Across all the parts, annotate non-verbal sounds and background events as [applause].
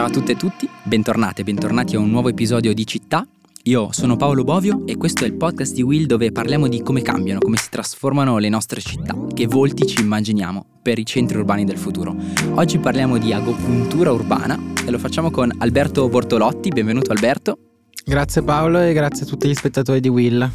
Ciao a tutte e tutti, bentornate bentornati a un nuovo episodio di Città. Io sono Paolo Bovio e questo è il podcast di Will dove parliamo di come cambiano, come si trasformano le nostre città, che volti ci immaginiamo per i centri urbani del futuro. Oggi parliamo di agopuntura urbana e lo facciamo con Alberto Bortolotti. Benvenuto Alberto. Grazie Paolo e grazie a tutti gli spettatori di Will.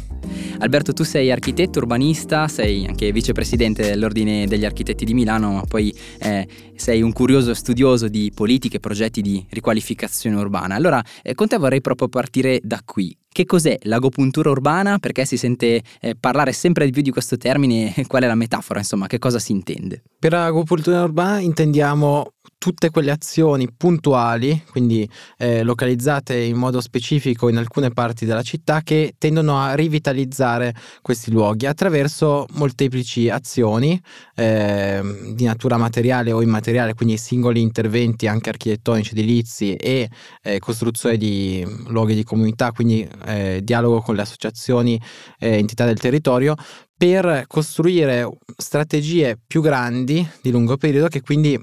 Alberto, tu sei architetto urbanista, sei anche vicepresidente dell'Ordine degli Architetti di Milano, ma poi eh, sei un curioso studioso di politiche e progetti di riqualificazione urbana. Allora, eh, con te vorrei proprio partire da qui. Che cos'è l'agopuntura urbana? Perché si sente eh, parlare sempre di più di questo termine? [laughs] Qual è la metafora? Insomma, che cosa si intende? Per agopuntura urbana intendiamo tutte quelle azioni puntuali, quindi eh, localizzate in modo specifico in alcune parti della città, che tendono a rivitalizzare questi luoghi attraverso molteplici azioni eh, di natura materiale o immateriale, quindi singoli interventi anche architettonici, edilizi e eh, costruzione di luoghi di comunità, quindi eh, dialogo con le associazioni e entità del territorio per costruire strategie più grandi di lungo periodo che quindi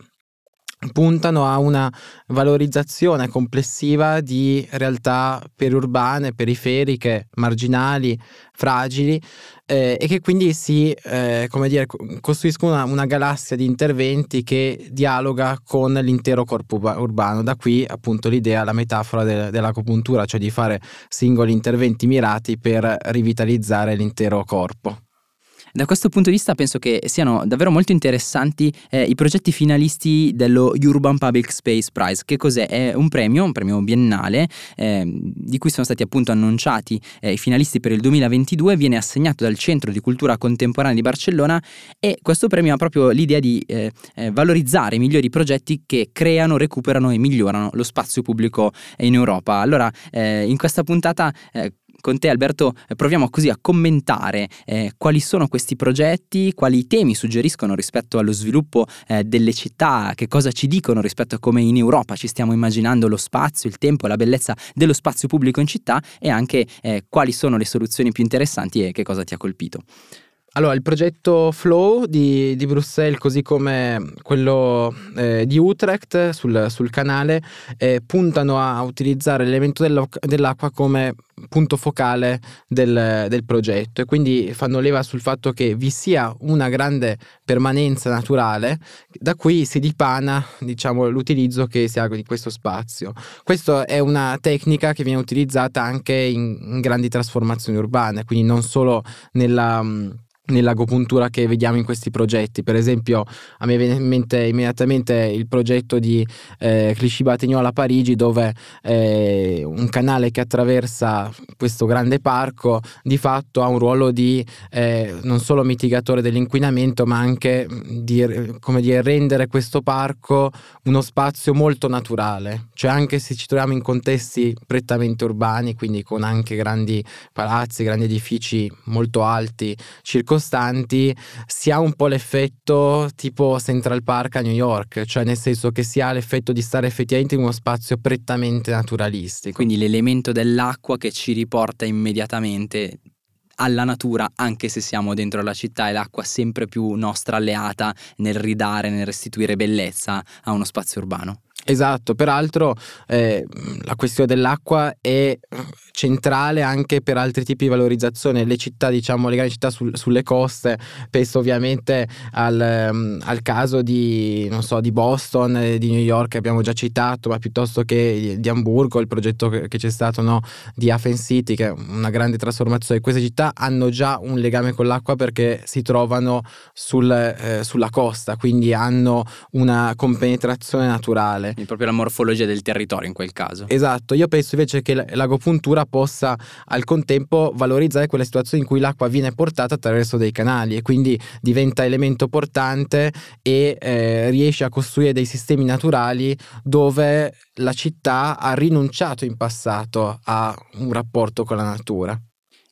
puntano a una valorizzazione complessiva di realtà periurbane, periferiche, marginali, fragili eh, e che quindi si eh, come dire, costruiscono una, una, galassia di interventi che dialoga con l'intero corpo urbano. Da qui appunto l'idea, la metafora de, dell'acupuntura, cioè di fare singoli interventi mirati per rivitalizzare l'intero corpo. Da questo punto di vista penso che siano davvero molto interessanti eh, i progetti finalisti dello Urban Public Space Prize. Che cos'è? È un premio, un premio biennale, eh, di cui sono stati appunto annunciati eh, i finalisti per il 2022, viene assegnato dal Centro di Cultura Contemporanea di Barcellona e questo premio ha proprio l'idea di eh, eh, valorizzare i migliori progetti che creano, recuperano e migliorano lo spazio pubblico in Europa. Allora, eh, in questa puntata con te Alberto proviamo così a commentare eh, quali sono questi progetti, quali temi suggeriscono rispetto allo sviluppo eh, delle città, che cosa ci dicono rispetto a come in Europa ci stiamo immaginando lo spazio, il tempo, la bellezza dello spazio pubblico in città e anche eh, quali sono le soluzioni più interessanti e che cosa ti ha colpito. Allora, il progetto Flow di, di Bruxelles, così come quello eh, di Utrecht sul, sul canale, eh, puntano a utilizzare l'elemento dell'acqua come punto focale del, del, progetto e quindi fanno leva sul fatto che vi sia una grande permanenza naturale da cui si dipana diciamo, l'utilizzo che si ha di questo spazio. Questa è una tecnica che viene utilizzata anche in, in grandi trasformazioni urbane, quindi non solo nella nell'agopuntura che vediamo in questi progetti. Per esempio, a me viene in mente immediatamente il progetto di eh, Clichy-Batignolles a Parigi, dove eh, un canale che attraversa questo grande parco di fatto ha un ruolo di eh, non solo mitigatore dell'inquinamento, ma anche di come dire, rendere questo parco uno spazio molto naturale. Cioè, anche se ci troviamo in contesti prettamente urbani, quindi con anche grandi palazzi, grandi edifici molto alti, circondati costanti si ha un po' l'effetto tipo Central Park a New York, cioè nel senso che si ha l'effetto di stare effettivamente in uno spazio prettamente naturalistico. Quindi l'elemento dell'acqua che ci riporta immediatamente alla natura anche se siamo dentro la città e l'acqua sempre più nostra alleata nel ridare, nel restituire bellezza a uno spazio urbano. Esatto, peraltro eh, la questione dell'acqua è centrale anche per altri tipi di valorizzazione. Le città, diciamo, le grandi città sul, sulle coste, penso ovviamente al, um, al caso di, so, di, Boston e di New York che abbiamo già citato, ma piuttosto che di, di Amburgo, il progetto che, che c'è stato no, di Hafen City, che è una grande trasformazione. Queste città hanno già un legame con l'acqua perché si trovano sul, eh, sulla costa, quindi hanno una compenetrazione naturale. Quindi proprio la morfologia del territorio in quel caso. Esatto, io penso invece che l'agopuntura possa al contempo valorizzare quelle situazioni in cui l'acqua viene portata attraverso dei canali e quindi diventa elemento portante e eh, riesce a costruire dei sistemi naturali dove la città ha rinunciato in passato a un rapporto con la natura.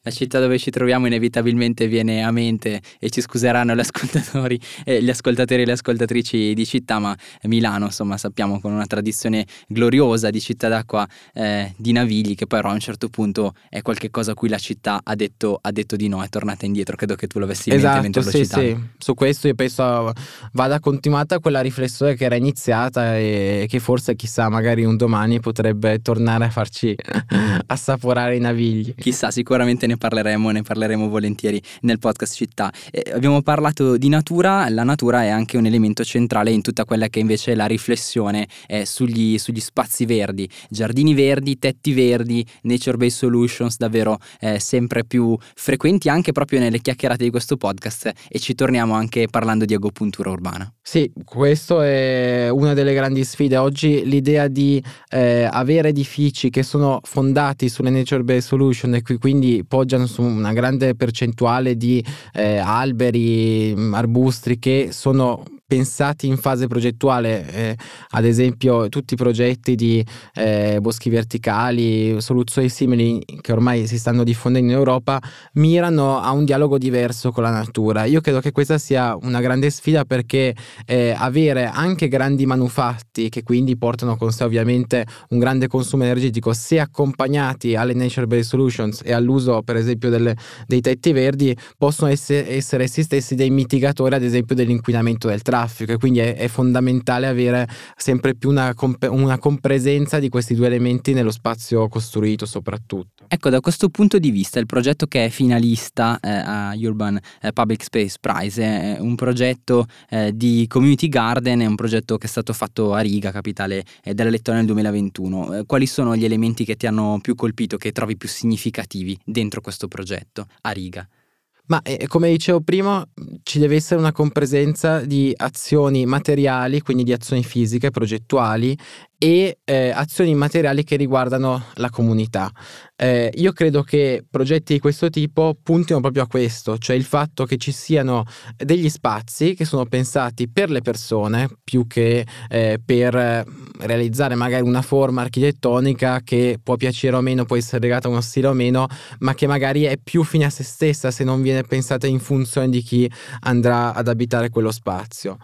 La città dove ci troviamo inevitabilmente viene a mente e ci scuseranno gli ascoltatori, eh, gli ascoltatori e le ascoltatrici di città, ma Milano, insomma, sappiamo con una tradizione gloriosa di città d'acqua eh, di Navigli, che però a un certo punto è qualcosa a cui la città ha detto, ha detto di no, è tornata indietro. Credo che tu l'avessi in esatto, mente mentre sì, sì. Su questo io penso vada continuata quella riflessione che era iniziata e che forse chissà, magari un domani potrebbe tornare a farci [laughs] assaporare i Navigli. Chissà, sicuramente ne parleremo, ne parleremo volentieri nel podcast città. Eh, abbiamo parlato di natura, la natura è anche un elemento centrale in tutta quella che invece è la riflessione eh, sugli, sugli, spazi verdi, giardini verdi, tetti verdi, nature-based solutions davvero eh, sempre più frequenti anche proprio nelle chiacchierate di questo podcast e ci torniamo anche parlando di agopuntura urbana. Sì, questo è una delle grandi sfide. Oggi l'idea di eh, avere edifici che sono fondati sulle nature-based solution e quindi poggiano su una grande percentuale di eh, alberi, arbustri che sono pensati in fase progettuale, eh, ad esempio tutti i progetti di eh, boschi verticali, soluzioni simili che ormai si stanno diffondendo in Europa, mirano a un dialogo diverso con la natura. Io credo che questa sia una grande sfida perché eh, avere anche grandi manufatti che quindi portano con sé ovviamente un grande consumo energetico, se accompagnati alle nature-based solutions e all'uso per esempio delle, dei tetti verdi, possono essere, essere essi stessi dei mitigatori ad esempio dell'inquinamento del traffico traffico e quindi è, è fondamentale avere sempre più una, comp- una, compresenza di questi due elementi nello spazio costruito soprattutto. Ecco, da questo punto di vista il progetto che è finalista eh, a Urban eh, Public Space Prize è un progetto eh, di community garden, è un progetto che è stato fatto a Riga, capitale eh, della Lettonia nel 2021. Eh, quali sono gli elementi che ti hanno più colpito, che trovi più significativi dentro questo progetto a Riga? Ma eh, come dicevo prima, ci deve essere una compresenza di azioni materiali, quindi di azioni fisiche, progettuali e eh, azioni materiali che riguardano la comunità. Eh, io credo che progetti di questo tipo puntino proprio a questo, cioè il fatto che ci siano degli spazi che sono pensati per le persone più che eh, per realizzare magari una forma architettonica che può piacere o meno, può essere legata a uno stile o meno, ma che magari è più fine a se stessa se non viene pensata in funzione di chi andrà ad abitare quello spazio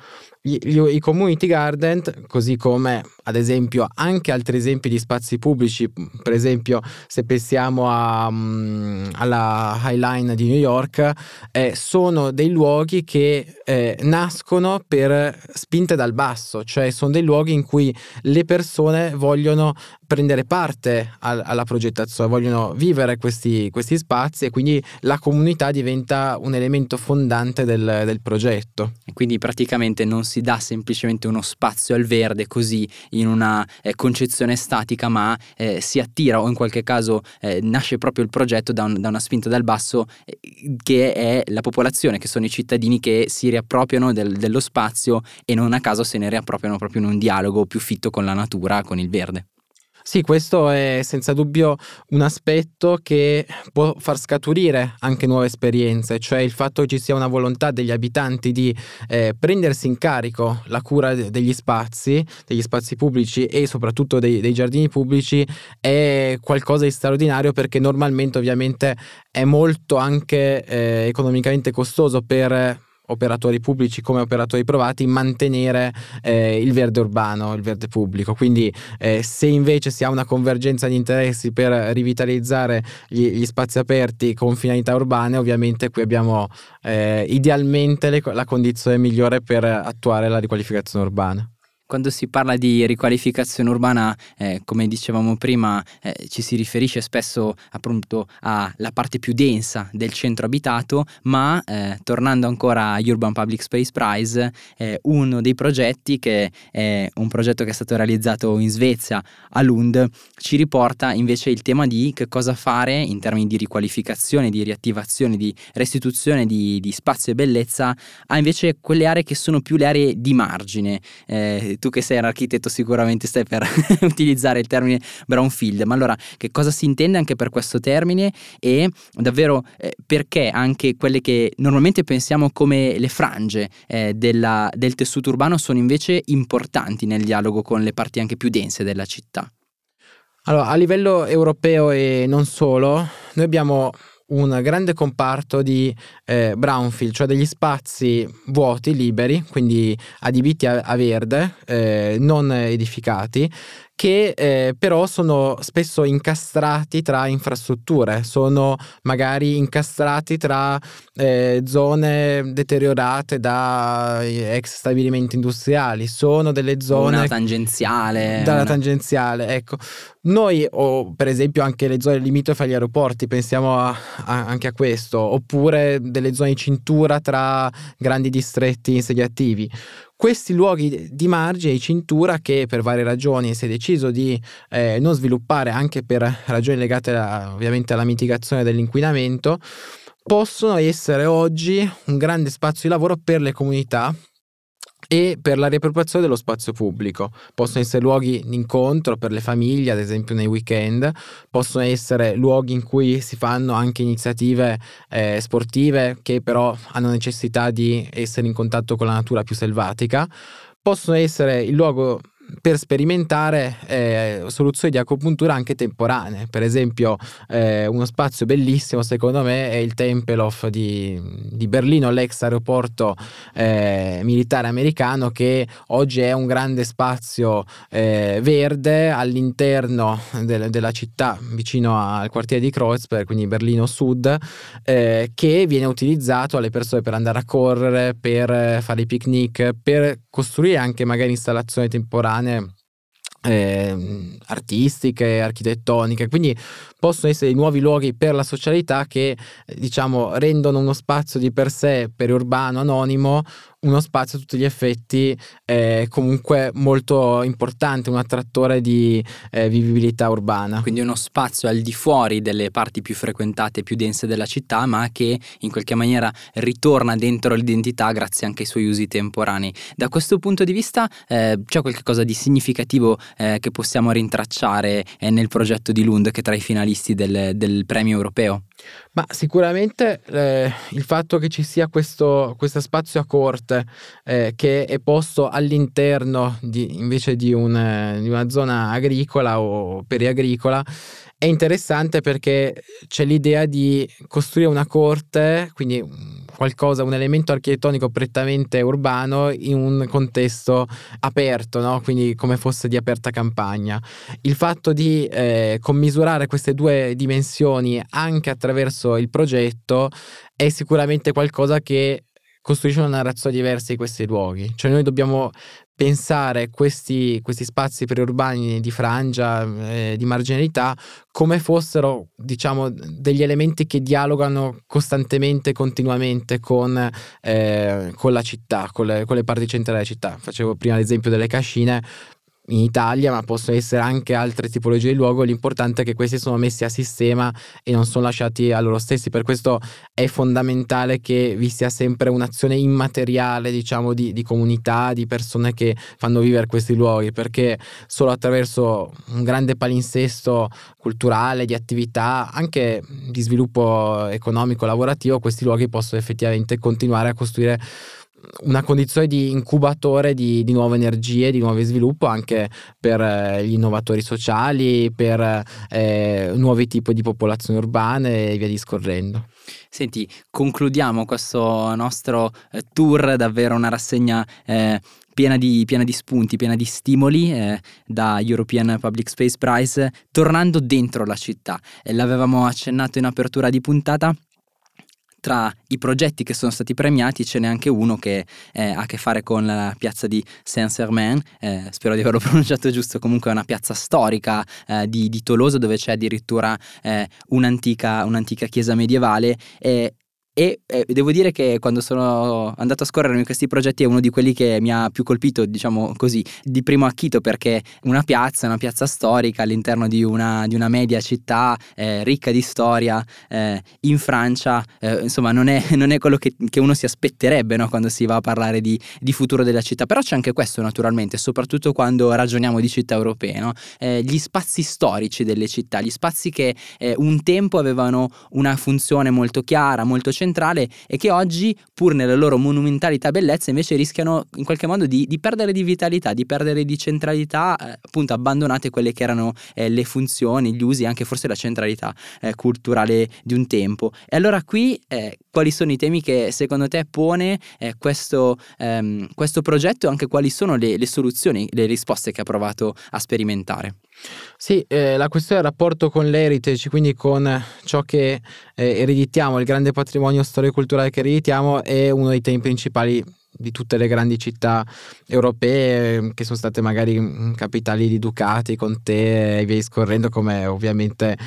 i community garden, così come ad esempio anche altri esempi di spazi pubblici, per esempio se pensiamo a, um, alla High Line di New York, eh, sono dei luoghi che eh, nascono per spinte dal basso, cioè sono dei luoghi in cui le persone vogliono prendere parte al, alla progettazione, vogliono vivere questi, questi, spazi e quindi la comunità diventa un elemento fondante del, del progetto. E quindi praticamente non si dà semplicemente uno spazio al verde così in una eh, concezione statica, ma eh, si attira o in qualche caso eh, nasce proprio il progetto da, un, da una spinta dal basso eh, che è la popolazione, che sono i cittadini che si riappropriano del, dello spazio e non a caso se ne riappropriano proprio in un dialogo più fitto con la natura, con il verde. Sì, questo è senza dubbio un aspetto che può far scaturire anche nuove esperienze, cioè il fatto che ci sia una volontà degli abitanti di eh, prendersi in carico la cura degli spazi, degli spazi pubblici e soprattutto dei, dei giardini pubblici è qualcosa di straordinario perché normalmente ovviamente è molto anche eh, economicamente costoso per operatori pubblici come operatori privati mantenere eh, il verde urbano, il verde pubblico. Quindi eh, se invece si ha una convergenza di interessi per rivitalizzare gli, gli spazi aperti con finalità urbane, ovviamente qui abbiamo eh, idealmente le, la condizione migliore per attuare la riqualificazione urbana. Quando si parla di riqualificazione urbana, eh, come dicevamo prima, eh, ci si riferisce spesso appunto alla parte più densa del centro abitato, ma eh, tornando ancora a Urban Public Space Prize, uno dei progetti che è un progetto che è stato realizzato in Svezia a Lund, ci riporta invece il tema di che cosa fare in termini di riqualificazione, di riattivazione, di restituzione di, di spazio e bellezza a invece quelle aree che sono più le aree di margine eh, tu che sei un architetto sicuramente stai per [laughs] utilizzare il termine brownfield, ma allora che cosa si intende anche per questo termine e davvero eh, perché anche quelle che normalmente pensiamo come le frange eh, della, del tessuto urbano sono invece importanti nel dialogo con le parti anche più dense della città? Allora, a livello europeo e non solo, noi abbiamo un grande comparto di eh, brownfield, cioè degli spazi vuoti, liberi, quindi adibiti a, a verde, eh, non edificati, che eh, però sono spesso incastrati tra infrastrutture, sono magari incastrati tra eh, zone deteriorate da eh, ex stabilimenti industriali, sono delle zone... Una tangenziale. Dalla una... tangenziale, ecco. Noi, o per esempio anche le zone limitrofe agli aeroporti, pensiamo a, a, anche a questo, oppure delle zone di cintura tra grandi distretti insediativi questi luoghi di margine, di cintura che per varie ragioni si è deciso di eh, non sviluppare anche per ragioni legate a, ovviamente alla mitigazione dell'inquinamento, possono essere oggi un grande spazio di lavoro per le comunità e per la riappropriazione dello spazio pubblico. Possono essere luoghi di incontro per le famiglie, ad esempio nei weekend, possono essere luoghi in cui si fanno anche iniziative eh, sportive che però hanno necessità di essere in contatto con la natura più selvatica, possono essere il luogo per sperimentare eh, soluzioni di acupuntura anche temporanee. Per esempio, eh, uno spazio bellissimo secondo me è il Tempelhof di, di Berlino, l'ex aeroporto eh, militare americano, che oggi è un grande spazio eh, verde all'interno del, della città, vicino al quartiere di Kreuzberg, quindi Berlino Sud, eh, che viene utilizzato alle persone per andare a correre, per fare i picnic, per costruire anche magari installazioni temporanee eh, artistiche, architettoniche, quindi possono essere nuovi luoghi per la socialità che diciamo rendono uno spazio di per sé periurbano anonimo uno spazio a tutti gli effetti eh, comunque molto importante, un attrattore di eh, vivibilità urbana. Quindi uno spazio al di fuori delle parti più frequentate e più dense della città, ma che in qualche maniera ritorna dentro l'identità grazie anche ai suoi usi temporanei. Da questo punto di vista eh, c'è qualcosa di significativo eh, che possiamo rintracciare eh, nel progetto di Lund che è tra i finalisti del, del premio europeo? Ma sicuramente eh, il fatto che ci sia questo, questo spazio a corte eh, che è posto all'interno di, invece di, un, di una zona agricola o periagricola è interessante perché c'è l'idea di costruire una corte, quindi qualcosa, un elemento architettonico prettamente urbano in un contesto aperto, no? quindi come fosse di aperta campagna. Il fatto di eh, commisurare queste due dimensioni anche attraverso il progetto è sicuramente qualcosa che costruisce una narrazione diversa di questi luoghi. Cioè noi dobbiamo pensare questi, questi spazi periurbani di frangia, eh, di marginalità, come fossero, diciamo, degli elementi che dialogano costantemente, continuamente con, eh, con la città, con le, con le parti centrali della città. Facevo prima l'esempio delle cascine, in Italia, ma possono essere anche altre tipologie di luogo. L'importante è che questi sono messi a sistema e non sono lasciati a loro stessi. Per questo è fondamentale che vi sia sempre un'azione immateriale, diciamo, di, di comunità, di persone che fanno vivere questi luoghi, perché solo attraverso un grande palinsesto culturale, di attività, anche di sviluppo economico, lavorativo, questi luoghi possono effettivamente continuare a costruire una condizione di incubatore di, di, nuove energie, di nuovo sviluppo anche per eh, gli innovatori sociali, per eh, nuovi tipi di popolazioni urbane e via discorrendo. Senti, concludiamo questo nostro eh, tour, davvero una rassegna eh, piena, di, piena, di, spunti, piena di stimoli eh, da European Public Space Prize, tornando dentro la città. l'avevamo accennato in apertura di puntata tra i progetti che sono stati premiati ce n'è anche uno che eh, ha a che fare con la piazza di Saint-Germain, eh, spero di averlo [laughs] pronunciato giusto, comunque è una piazza storica eh, di, di, Tolosa dove c'è addirittura eh, un'antica, un'antica, chiesa medievale e eh, devo dire che quando sono andato a scorrere questi progetti è uno di quelli che mi ha più colpito, diciamo così, di primo acchito perché una piazza, una piazza storica all'interno di una, di una media città eh, ricca di storia eh, in Francia, eh, insomma non è, [laughs] non è quello che, che, uno si aspetterebbe no? quando si va a parlare di, di, futuro della città, però c'è anche questo naturalmente, soprattutto quando ragioniamo di città europee, no? Eh, gli spazi storici delle città, gli spazi che eh, un tempo avevano una funzione molto chiara, molto centrale, centrale e che oggi, pur nella loro monumentalità bellezza, invece rischiano in qualche modo di, di perdere di vitalità, di perdere di centralità, eh, appunto abbandonate quelle che erano eh, le funzioni, gli usi, anche forse la centralità eh, culturale di un tempo. E allora qui eh, quali sono i temi che secondo te pone eh, questo, ehm, questo, progetto e anche quali sono le, le, soluzioni, le risposte che ha provato a sperimentare? Sì, eh, la questione del rapporto con l'heritage, quindi con ciò che eh, ereditiamo, il grande patrimonio storico-culturale che ereditiamo, è uno dei temi principali di tutte le grandi città europee che sono state magari capitali di ducati, con te e via discorrendo come ovviamente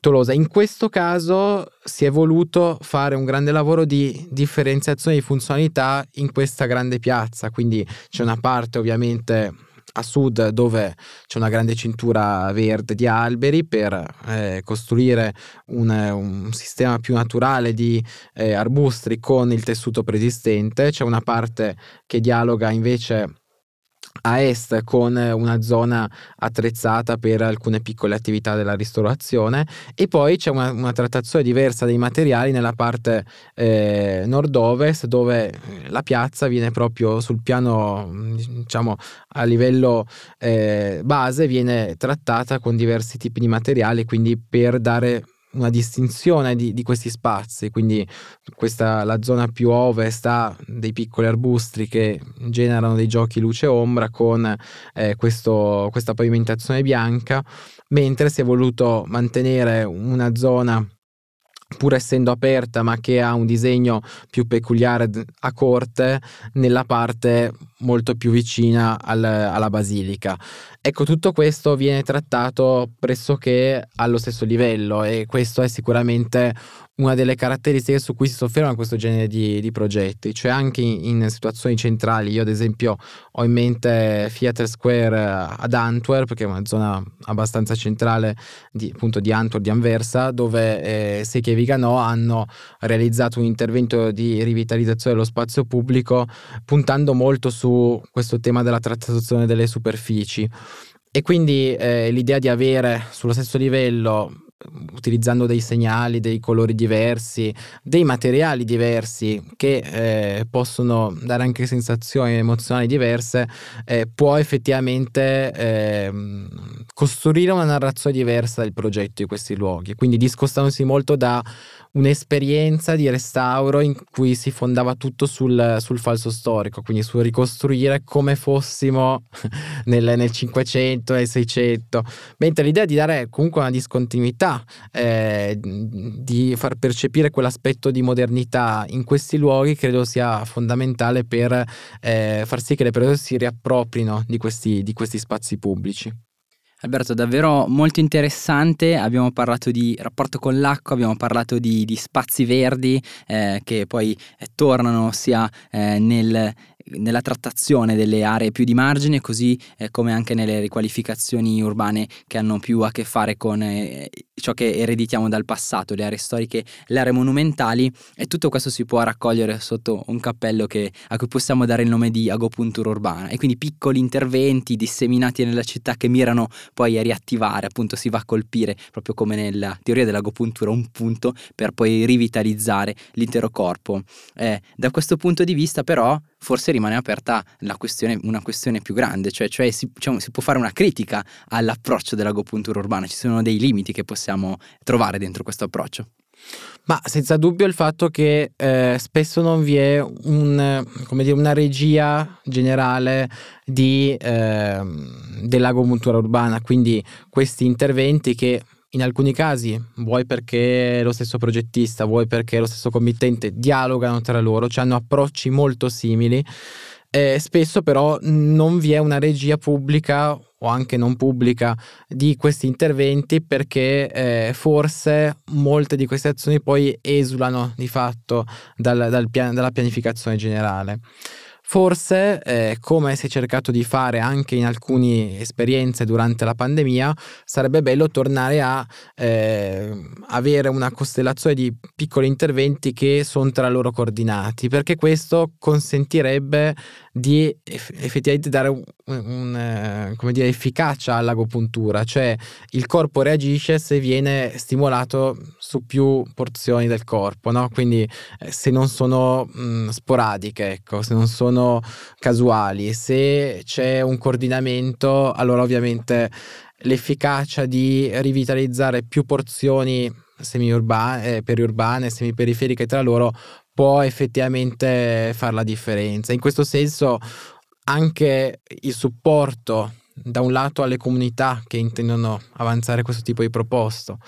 Tolosa. In questo caso si è voluto fare un grande lavoro di differenziazione di funzionalità in questa grande piazza, quindi c'è una parte ovviamente a sud dove c'è una grande cintura verde di alberi per eh, costruire un, un, sistema più naturale di eh, arbustri con il tessuto preesistente, c'è una parte che dialoga invece a est con una zona attrezzata per alcune piccole attività della ristorazione e poi c'è una, una trattazione diversa dei materiali nella parte eh, nord-ovest dove la piazza viene proprio sul piano diciamo a livello eh, base viene trattata con diversi tipi di materiali quindi per dare una distinzione di, di, questi spazi, quindi questa, la zona più ovest ha dei piccoli arbustri che generano dei giochi luce-ombra con eh, questo, questa pavimentazione bianca, mentre si è voluto mantenere una zona pur essendo aperta ma che ha un disegno più peculiare a corte nella parte molto più vicina al, alla basilica. Ecco, tutto questo viene trattato pressoché allo stesso livello e questo è sicuramente una delle caratteristiche su cui si sofferma questo genere di, di progetti, cioè anche in, in, situazioni centrali. Io ad esempio ho in mente Theatre Square eh, ad Antwerp, che è una zona abbastanza centrale di, appunto di Antwerp, di Anversa, dove eh, Secchi e Viganò hanno realizzato un intervento di rivitalizzazione dello spazio pubblico puntando molto su questo tema della trattazione delle superfici. E quindi eh, l'idea di avere sullo stesso livello utilizzando dei segnali, dei colori diversi, dei materiali diversi che eh, possono dare anche sensazioni emozionali diverse, eh, può effettivamente eh, costruire una narrazione diversa del progetto di questi luoghi, quindi discostandosi molto da un'esperienza di restauro in cui si fondava tutto sul, sul falso storico, quindi sul ricostruire come fossimo [laughs] nel, nel 500 e 600, mentre l'idea di dare comunque una discontinuità, eh, di far percepire quell'aspetto di modernità in questi luoghi credo sia fondamentale per eh, far sì che le persone si riapproprino di questi, di questi spazi pubblici. Alberto, davvero molto interessante, abbiamo parlato di rapporto con l'acqua, abbiamo parlato di, di spazi verdi eh, che poi eh, tornano sia eh, nel, nella trattazione delle aree più di margine, così eh, come anche nelle riqualificazioni urbane che hanno più a che fare con eh, ciò che ereditiamo dal passato, le aree storiche, le aree monumentali e tutto questo si può raccogliere sotto un cappello che, a cui possiamo dare il nome di agopuntura urbana e quindi piccoli interventi disseminati nella città che mirano poi a riattivare, appunto si va a colpire proprio come nella teoria dell'agopuntura un punto per poi rivitalizzare l'intero corpo. Eh, da questo punto di vista però forse rimane aperta questione, una questione più grande, cioè, cioè si, diciamo, si, può fare una critica all'approccio dell'agopuntura urbana, ci sono dei limiti che possiamo trovare dentro questo approccio. Ma senza dubbio il fatto che eh, spesso non vi è un, dire, una regia generale di, eh, dell'agopuntura urbana, quindi questi interventi che in alcuni casi, vuoi perché lo stesso progettista, vuoi perché lo stesso committente dialogano tra loro, cioè hanno approcci molto simili. Eh, spesso però non vi è una regia pubblica o anche non pubblica di questi interventi perché eh, forse molte di queste azioni poi esulano di fatto dal, dal pian- dalla pianificazione generale. Forse, eh, come si è cercato di fare anche in alcune esperienze durante la pandemia, sarebbe bello tornare a eh, avere una costellazione di piccoli interventi che sono tra loro coordinati, perché questo consentirebbe di effettivamente dare un, un, eh, come dire, efficacia all'agopuntura, cioè il corpo reagisce se viene stimolato su più porzioni del corpo, no? quindi eh, se non sono mh, sporadiche, ecco, se non sono casuali, se c'è un coordinamento, allora ovviamente l'efficacia di rivitalizzare più porzioni semi-urbane, eh, periurbane, semiperiferiche tra loro può effettivamente fare la differenza. In questo senso anche il supporto da un lato alle comunità che intendono avanzare questo tipo di proposto,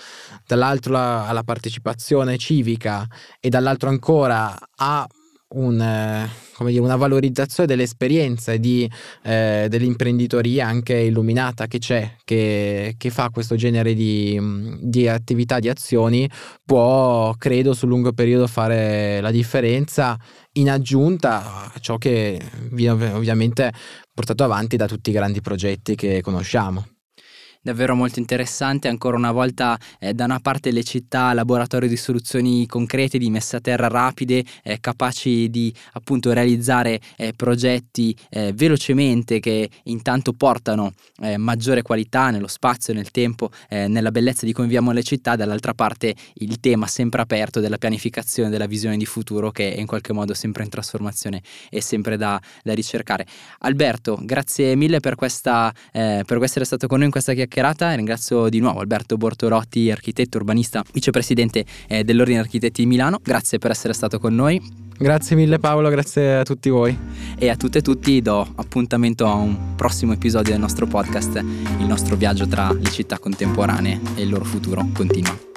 dall'altro alla partecipazione civica e dall'altro ancora a un, eh, dire, una valorizzazione delle esperienze di, eh, dell'imprenditoria anche illuminata che c'è, che, che fa questo genere di, di, attività, di azioni, può, credo, sul lungo periodo fare la differenza in aggiunta a ciò che viene ovviamente portato avanti da tutti i grandi progetti che conosciamo davvero molto interessante. Ancora una volta, eh, da una parte le città, laboratorio di soluzioni concrete, di messa a terra rapide, eh, capaci di appunto realizzare eh, progetti eh, velocemente che intanto portano eh, maggiore qualità nello spazio, nel tempo, eh, nella bellezza di come viviamo le città. Dall'altra parte il tema sempre aperto della pianificazione, della visione di futuro che è in qualche modo sempre in trasformazione e sempre da, da ricercare. Alberto, grazie mille per, questa, per essere stato con noi in questa chiacchierata chiacchierata e ringrazio di nuovo Alberto Bortolotti, architetto urbanista, vicepresidente eh, dell'Ordine Architetti di Milano. Grazie per essere stato con noi. Grazie mille Paolo, grazie a tutti voi. E a tutte e tutti do appuntamento a un prossimo episodio del nostro podcast, il nostro viaggio tra le città contemporanee e il loro futuro continua.